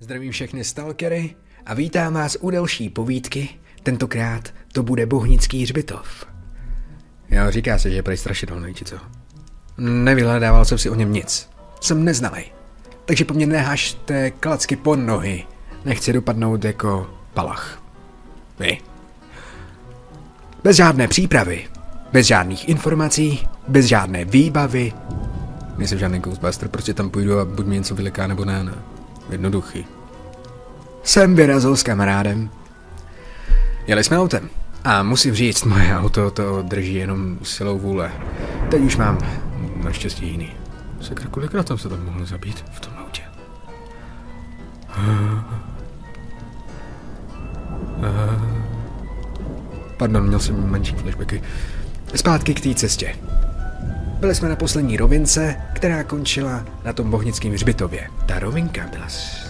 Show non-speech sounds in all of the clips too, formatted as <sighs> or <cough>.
Zdravím všechny stalkery a vítám vás u další povídky. Tentokrát to bude Bohnický hřbitov. Jo, říká se, že je prej strašidelný, či co? Nevyhledával jsem si o něm nic. Jsem neznalej. Takže po mně nehažte klacky pod nohy. Nechci dopadnout jako palach. Vy. Bez žádné přípravy, bez žádných informací, bez žádné výbavy. Nejsem žádný Ghostbuster, prostě tam půjdu a buď mi něco vyleká nebo ne, ne. Jednoduchý. Jsem vyrazil s kamarádem. Jeli jsme autem. A musím říct, moje auto to drží jenom silou vůle. Teď už mám naštěstí jiný. Sakra, kolikrát jsem se tam mohl zabít v tom autě? Pardon, měl jsem menší flashbacky. Zpátky k té cestě. Byli jsme na poslední rovince, která končila na tom bohnickém hřbitově. Ta rovinka byla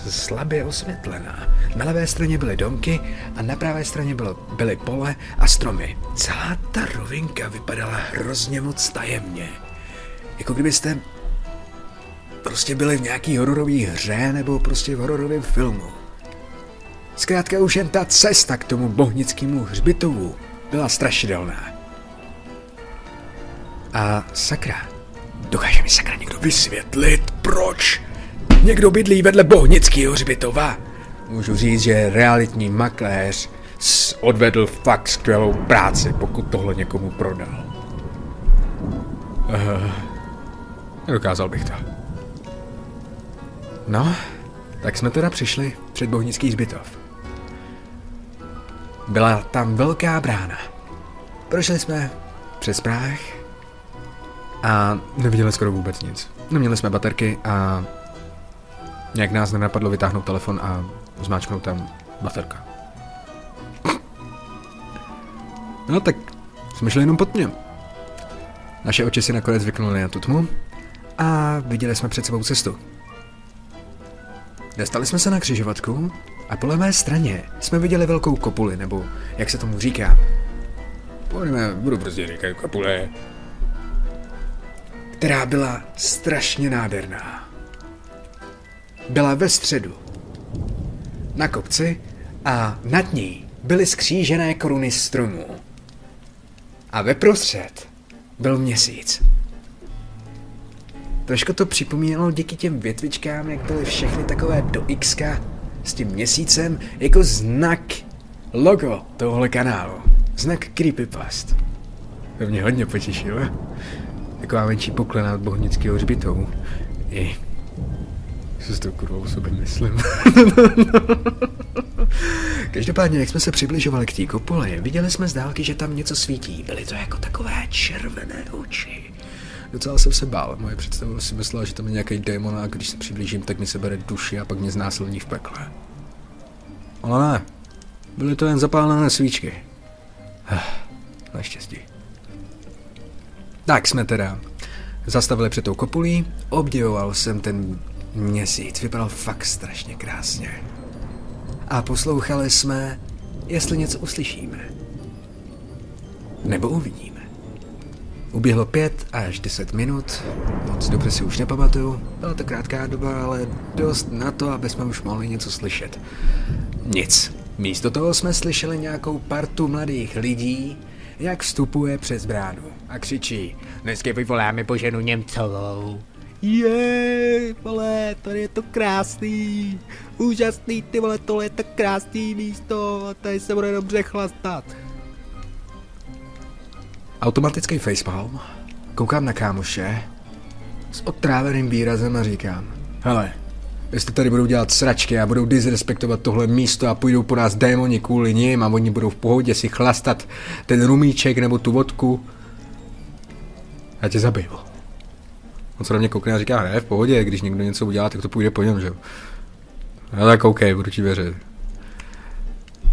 slabě osvětlená. Na levé straně byly domky a na pravé straně bylo, byly pole a stromy. Celá ta rovinka vypadala hrozně moc tajemně. Jako kdybyste prostě byli v nějaký hororové hře nebo prostě v hororovém filmu. Zkrátka už jen ta cesta k tomu bohnickému hřbitovu byla strašidelná. A sakra, dokáže mi sakra někdo vysvětlit, proč někdo bydlí vedle bohnického hřbitova? Můžu říct, že realitní makléř odvedl fakt skvělou práci, pokud tohle někomu prodal. Uh, nedokázal bych to. No, tak jsme teda přišli před bohnický zbytov. Byla tam velká brána. Prošli jsme přes práh a neviděli skoro vůbec nic. Neměli jsme baterky a nějak nás nenapadlo vytáhnout telefon a zmáčknout tam baterka. No tak jsme šli jenom pod mě. Naše oči si nakonec zvyknuly na tu tmu a viděli jsme před sebou cestu. Dostali jsme se na křižovatku a po levé straně jsme viděli velkou kopuli, nebo jak se tomu říká. Pojďme, budu prostě říkat kopule. Která byla strašně nádherná. Byla ve středu. Na kopci a nad ní byly skřížené koruny stromů. A ve prostřed byl měsíc. Trošku to připomínalo díky těm větvičkám, jak byly všechny takové do X s tím měsícem jako znak, logo tohle kanálu. Znak Creepypast. To mě hodně potěšilo. Taková menší poklena od bohnického hřbitovu. I co s tou kurvou sobě myslím. <laughs> Každopádně, jak jsme se přibližovali k té kopule, viděli jsme z dálky, že tam něco svítí. Byly to jako takové červené oči. Docela jsem se bál. Moje představa si myslela, že tam je nějaký démon a když se přiblížím, tak mi se bere duši a pak mě znásilní v pekle. Ale ne. Byly to jen zapálené svíčky. <sighs> Naštěstí. Tak jsme teda zastavili před tou kopulí, obdivoval jsem ten měsíc, vypadal fakt strašně krásně. A poslouchali jsme, jestli něco uslyšíme. Nebo uvidíme. Uběhlo pět až deset minut, moc dobře si už nepamatuju, byla to krátká doba, ale dost na to, aby jsme už mohli něco slyšet. Nic. Místo toho jsme slyšeli nějakou partu mladých lidí, jak vstupuje přes bránu a křičí. Dneska vyvoláme po ženu Němcovou. Je, vole, tady je to krásný, úžasný, ty vole, tohle je to krásný místo, a tady se bude dobře chlastat. Automatický facepalm, koukám na kámoše. S otráveným výrazem a říkám, hele, jestli tady budou dělat sračky a budou disrespektovat tohle místo a půjdou po nás démoni kvůli nim a oni budou v pohodě si chlastat ten rumíček nebo tu vodku, já tě zabiju. On se na mě koukne a říká, ne, v pohodě, když někdo něco udělá, tak to půjde po něm, že jo. No tak OK, budu ti věřit.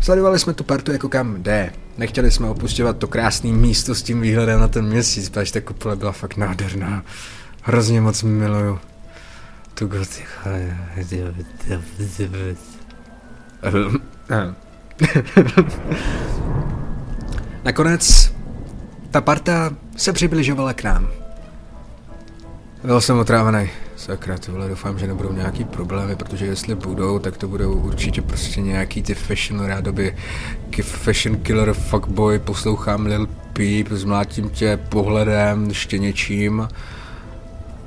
Sledovali jsme tu partu jako kam jde. Nechtěli jsme opustěvat to krásné místo s tím výhledem na ten měsíc, protože ta kupole byla fakt nádherná. Hrozně moc miluju. Tu gotiku. <laughs> <laughs> Nakonec ta parta se přibližovala k nám. Byl jsem otrávený. Sakra, ty vole, doufám, že nebudou nějaký problémy, protože jestli budou, tak to budou určitě prostě nějaký ty fashion rádoby, fashion killer fuckboy, poslouchám Lil Peep, zmlátím tě pohledem, ještě něčím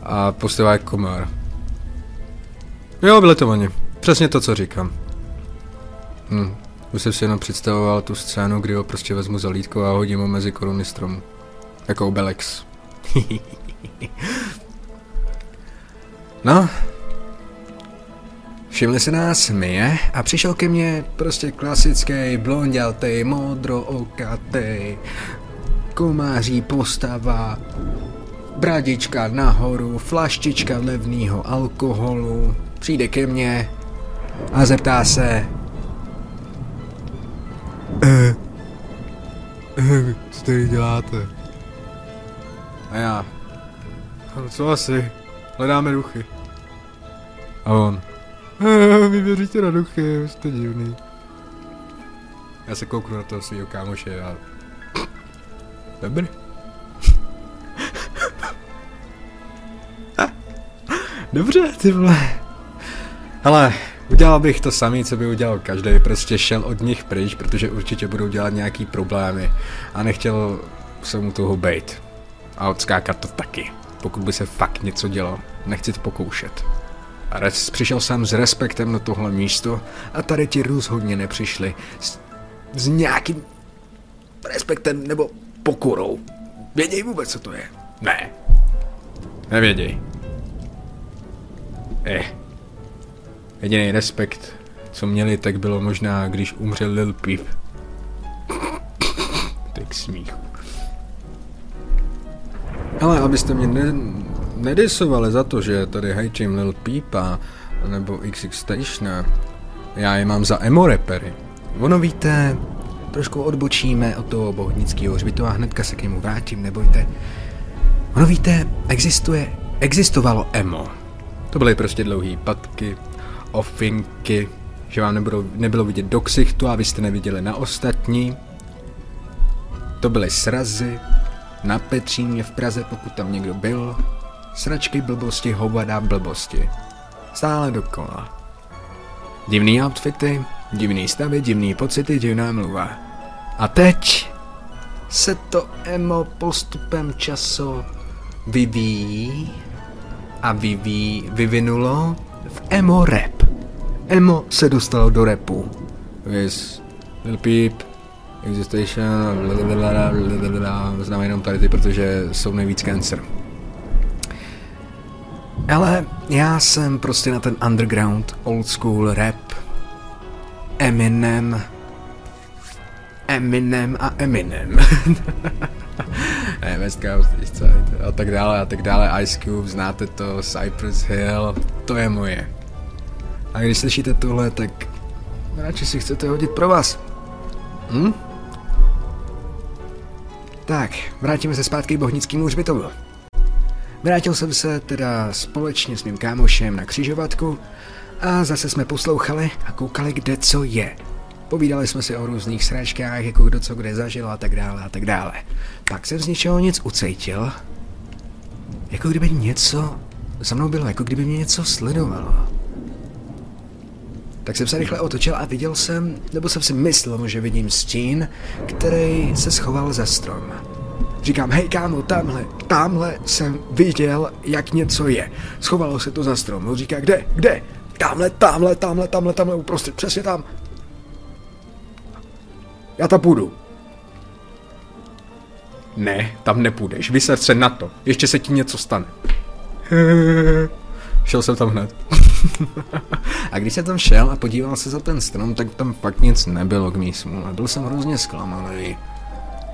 a postěvá komár. Jo, byli to oni. Přesně to, co říkám. Hm. Už jsem si jenom představoval tu scénu, kdy ho prostě vezmu za lítko a hodím ho mezi koruny stromu. Jako Obelix. <laughs> no. Všimli se nás Mie a přišel ke mně prostě klasický blonděltej, modrookatej, komáří postava, bradička nahoru, flaštička levného alkoholu, přijde ke mně a zeptá se, co tady děláte? A já, no co asi, hledáme duchy. A on, eh, vy věříte na duchy, jste divný. Já se kouknu na toho svého kámoše a... Dobrý. <laughs> Dobře, ty vole. Ale udělal bych to samý, co by udělal každý, prostě šel od nich pryč, protože určitě budou dělat nějaký problémy a nechtěl se mu toho bejt. A odskákat to taky, pokud by se fakt něco dělo. Nechci to pokoušet. A res, přišel jsem s respektem na tohle místo a tady ti rozhodně nepřišli s, s nějakým respektem nebo pokorou. Věděj vůbec, co to je? Ne. Nevěděj. Eh. Jediný respekt, co měli, tak bylo možná, když umřel Lil Peep. <laughs> tak smích. Ale abyste mě ne, nedisovali za to, že tady hejčím Lil Peepa nebo XX Station, já je mám za emo repery. Ono víte, trošku odbočíme od toho bohnického hřbitova, hnedka se k němu vrátím, nebojte. Ono víte, existuje, existovalo emo. To byly prostě dlouhé patky, ofinky, že vám nebylo, nebylo vidět do ksichtu a vy jste neviděli na ostatní. To byly srazy, na Petříně v Praze, pokud tam někdo byl. Sračky blbosti, hovada blbosti. Stále dokola. Divný outfity, divný stavy, divný pocity, divná mluva. A teď se to emo postupem času vyvíjí a vyvíjí, vyvinulo v emo rap. Emo se dostalo do rapu. Vys Lil Peep, Existation, znám jenom tady ty, protože jsou nejvíc cancer. Ale já jsem prostě na ten underground, old school rap, Eminem, Eminem a Eminem. <laughs> ne, West Coast, a tak dále, a tak dále, Ice Cube, znáte to, Cypress Hill, to je moje. A když slyšíte tohle, tak radši si chcete hodit pro vás. Hm? Tak, vrátíme se zpátky k bohnickému hřbitovu. Vrátil jsem se teda společně s mým kámošem na křižovatku a zase jsme poslouchali a koukali, kde co je. Povídali jsme si o různých sračkách, jako kdo co kde zažil a tak dále a tak dále. Pak jsem z něčeho nic ucejtil. Jako kdyby něco za mnou bylo, jako kdyby mě něco sledovalo. Tak jsem se rychle otočil a viděl jsem, nebo jsem si myslel, že vidím stín, který se schoval za strom. Říkám, hej kámo, tamhle, tamhle jsem viděl, jak něco je. Schovalo se to za strom. On říká, kde, kde? Tamhle, tamhle, tamhle, tamhle, tamhle, uprostřed, přesně tam. Já tam půjdu. Ne, tam nepůjdeš, vyser se na to, ještě se ti něco stane. <laughs> Šel jsem tam hned. <laughs> a když jsem tam šel a podíval se za ten strom, tak tam fakt nic nebylo k mísmu. A byl jsem hrozně zklamaný.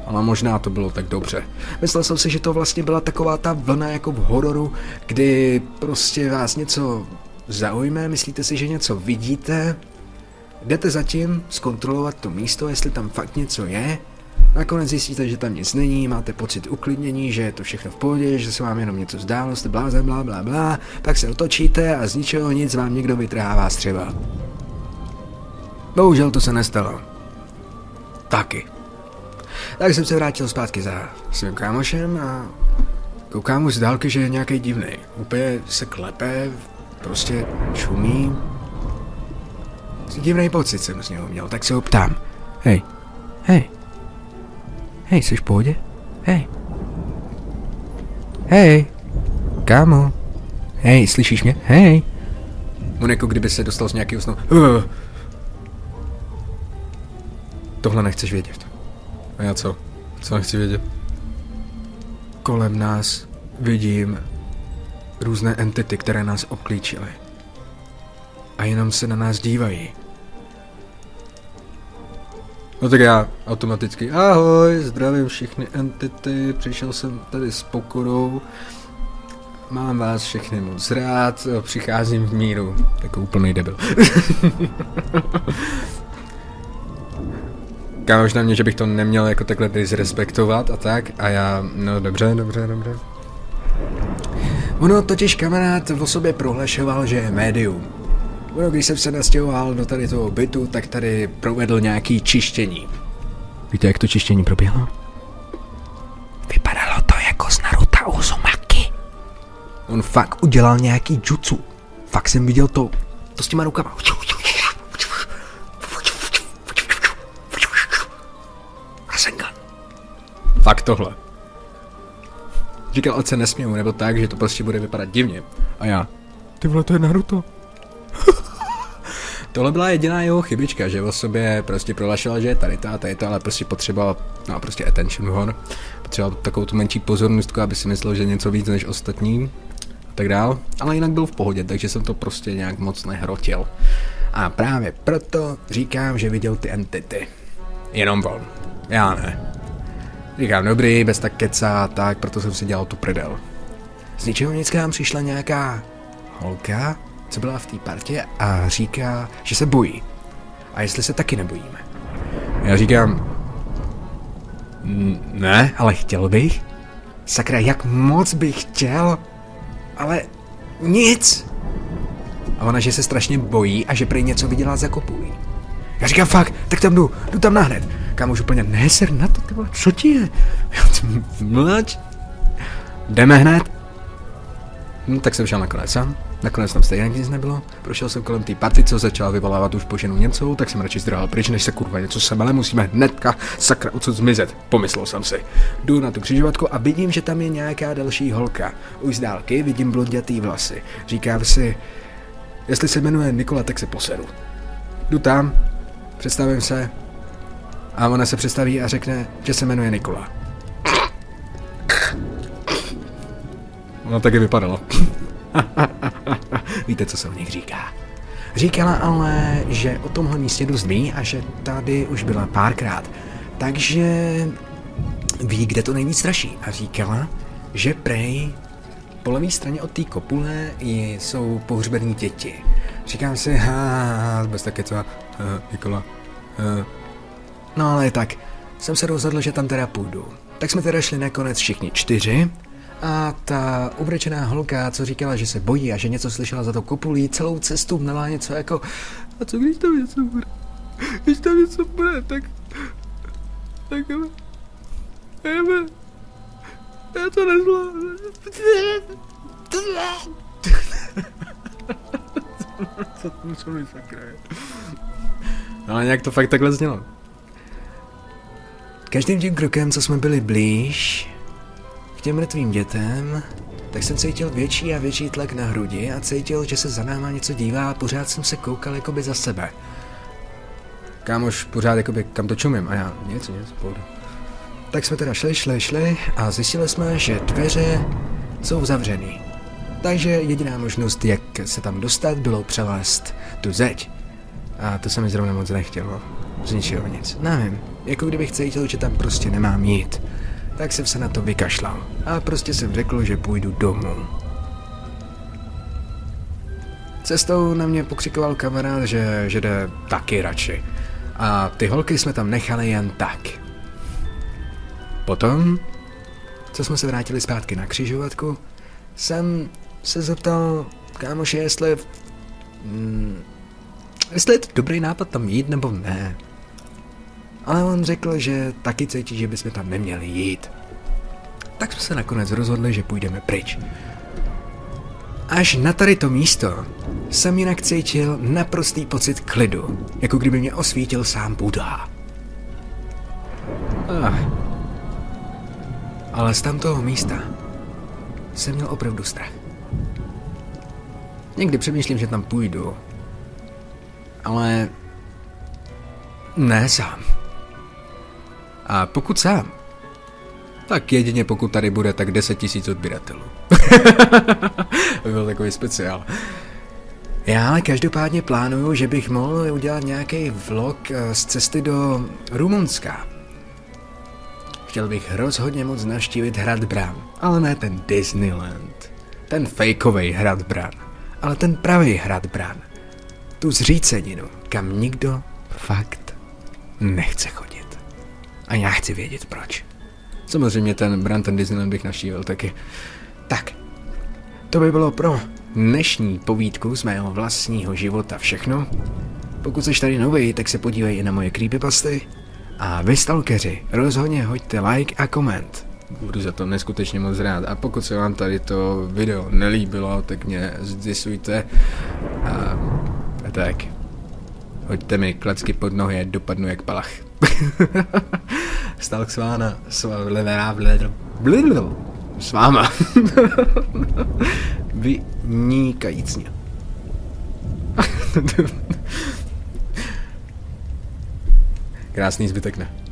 Ale možná to bylo tak dobře. Myslel jsem si, že to vlastně byla taková ta vlna jako v hororu, kdy prostě vás něco zaujme, myslíte si, že něco vidíte, jdete zatím zkontrolovat to místo, jestli tam fakt něco je, Nakonec zjistíte, že tam nic není, máte pocit uklidnění, že je to všechno v pohodě, že se vám jenom něco zdálo, jste bláze, blá, blá, blá, pak se otočíte a z ničeho nic vám někdo vytrhává střeva. Bohužel to se nestalo. Taky. Tak jsem se vrátil zpátky za svým kámošem a Koukám už z dálky, že je nějaký divný. Úplně se klepe, prostě čumí. Divný pocit jsem z něho měl, tak se ho ptám. Hej, hej, hej, jsi v pohodě? Hej, hej, kámo, hej, slyšíš mě? Hej. On jako kdyby se dostal z nějakého snu. Uh. Tohle nechceš vědět. A já co? Co nechci vědět? Kolem nás vidím různé entity, které nás obklíčily. A jenom se na nás dívají. No tak já automaticky, ahoj, zdravím všechny entity, přišel jsem tady s pokorou, mám vás všechny moc rád, přicházím v míru, jako úplný debil. <laughs> Kámoš na mě, že bych to neměl jako takhle disrespektovat a tak, a já, no dobře, dobře, dobře. Ono totiž kamarád o sobě prohlašoval, že je médium. Ono, když jsem se nastěhoval do tady toho bytu, tak tady provedl nějaký čištění. Víte, jak to čištění proběhlo? Vypadalo to jako z Naruta Uzumaki. On fakt udělal nějaký jutsu. Fakt jsem viděl to, to s těma rukama. Rasengan. Fakt tohle. Říkal, ať se nesměju, nebo tak, že to prostě bude vypadat divně. A já, ty vole, to je Naruto. Tohle byla jediná jeho chybička, že o sobě prostě prohlašoval, že je tady ta, tady to, ale prostě potřeboval, no prostě attention hon. Potřeboval takovou tu menší pozornost, aby si myslel, že něco víc než ostatní a tak dál. Ale jinak byl v pohodě, takže jsem to prostě nějak moc nehrotil. A právě proto říkám, že viděl ty entity. Jenom on. Já ne. Říkám, dobrý, bez tak keca, tak proto jsem si dělal tu prdel. Z ničeho nic k nám přišla nějaká holka, co byla v té partě a říká, že se bojí. A jestli se taky nebojíme. Já říkám, ne, ale chtěl bych. Sakra, jak moc bych chtěl, ale nic. A ona, že se strašně bojí a že prej něco viděla za kopulí. Já říkám, fakt, tak tam jdu, jdu tam nahned. Kam už úplně, ne, ser na to, ty vole, co ti je? <laughs> Mlač. Jdeme hned. No, tak jsem šel nakonec sám. Nakonec tam stejně nic nebylo. Prošel jsem kolem té party, co začala vyvolávat už poženu Němců, tak jsem radši zdrhal pryč, než se kurva něco semele, musíme hnedka sakra odsud zmizet. Pomyslel jsem si. Jdu na tu křižovatku a vidím, že tam je nějaká další holka. Už z dálky vidím blondětý vlasy. Říkám si, jestli se jmenuje Nikola, tak se poseru. Jdu tam, představím se a ona se představí a řekne, že se jmenuje Nikola. Ona taky vypadala. <laughs> Víte, co se o nich říká. Říkala ale, že o tomhle místě dost ví a že tady už byla párkrát. Takže ví, kde to nejvíc straší. A říkala, že prej po levé straně od té kopule jsou pohřbený děti. Říkám si, ha, bez také co, Nikola, uh. No ale tak, jsem se rozhodl, že tam teda půjdu. Tak jsme teda šli nakonec všichni čtyři a ta ubrečená holka, co říkala, že se bojí a že něco slyšela za to kopulí, celou cestu měla něco jako a co když tam něco bude? Když tam něco bude, tak... Tak... Eme... Já to nezvládnu. co, co mi sakra No ale nějak to fakt takhle znělo. Každým tím krokem, co jsme byli blíž, těm mrtvým dětem, tak jsem cítil větší a větší tlak na hrudi a cítil, že se za náma něco dívá a pořád jsem se koukal jakoby za sebe. Kámoš pořád jakoby kam to čumím a já nic, nic, pohoda. Tak jsme teda šli, šli, šli a zjistili jsme, že dveře jsou zavřený. Takže jediná možnost, jak se tam dostat, bylo přelézt tu zeď. A to se mi zrovna moc nechtělo. Z ničeho nic. Nevím, jako kdybych cítil, že tam prostě nemám jít tak jsem se na to vykašlal a prostě jsem řekl, že půjdu domů. Cestou na mě pokřikoval kamarád, že, že jde taky radši. A ty holky jsme tam nechali jen tak. Potom, co jsme se vrátili zpátky na křižovatku, jsem se zeptal kámoše, jestli... Mm, jestli je to dobrý nápad tam jít nebo ne. Ale on řekl, že taky cítí, že bychom tam neměli jít. tak jsme se nakonec rozhodli, že půjdeme pryč. Až na tady to místo jsem jinak cítil naprostý pocit klidu, jako kdyby mě osvítil sám Buddha. Ah. Ale z tamtoho místa jsem měl opravdu strach. Někdy přemýšlím, že tam půjdu, ale ne sám. A pokud sám, tak jedině pokud tady bude tak 10 tisíc odběratelů. <laughs> to byl takový speciál. Já ale každopádně plánuju, že bych mohl udělat nějaký vlog eh, z cesty do Rumunska. Chtěl bych rozhodně moc navštívit Hrad Bran, ale ne ten Disneyland. Ten fejkový Hrad Bran, ale ten pravý Hrad Bran. Tu zříceninu, kam nikdo fakt nechce chodit. A já chci vědět proč. Samozřejmě ten Bran, ten Disneyland bych navštívil taky. Tak, to by bylo pro dnešní povídku z mého vlastního života všechno. Pokud jsi tady nový, tak se podívej i na moje creepypasty. A vy stalkeři, rozhodně hoďte like a koment. Budu za to neskutečně moc rád. A pokud se vám tady to video nelíbilo, tak mě zdisujte. A, a tak. Hoďte mi klacky pod nohy dopadnu jak palach. <laughs> Stalk s váma. <laughs> S váma. Vynikajícně. <laughs> Krásný zbytek, ne?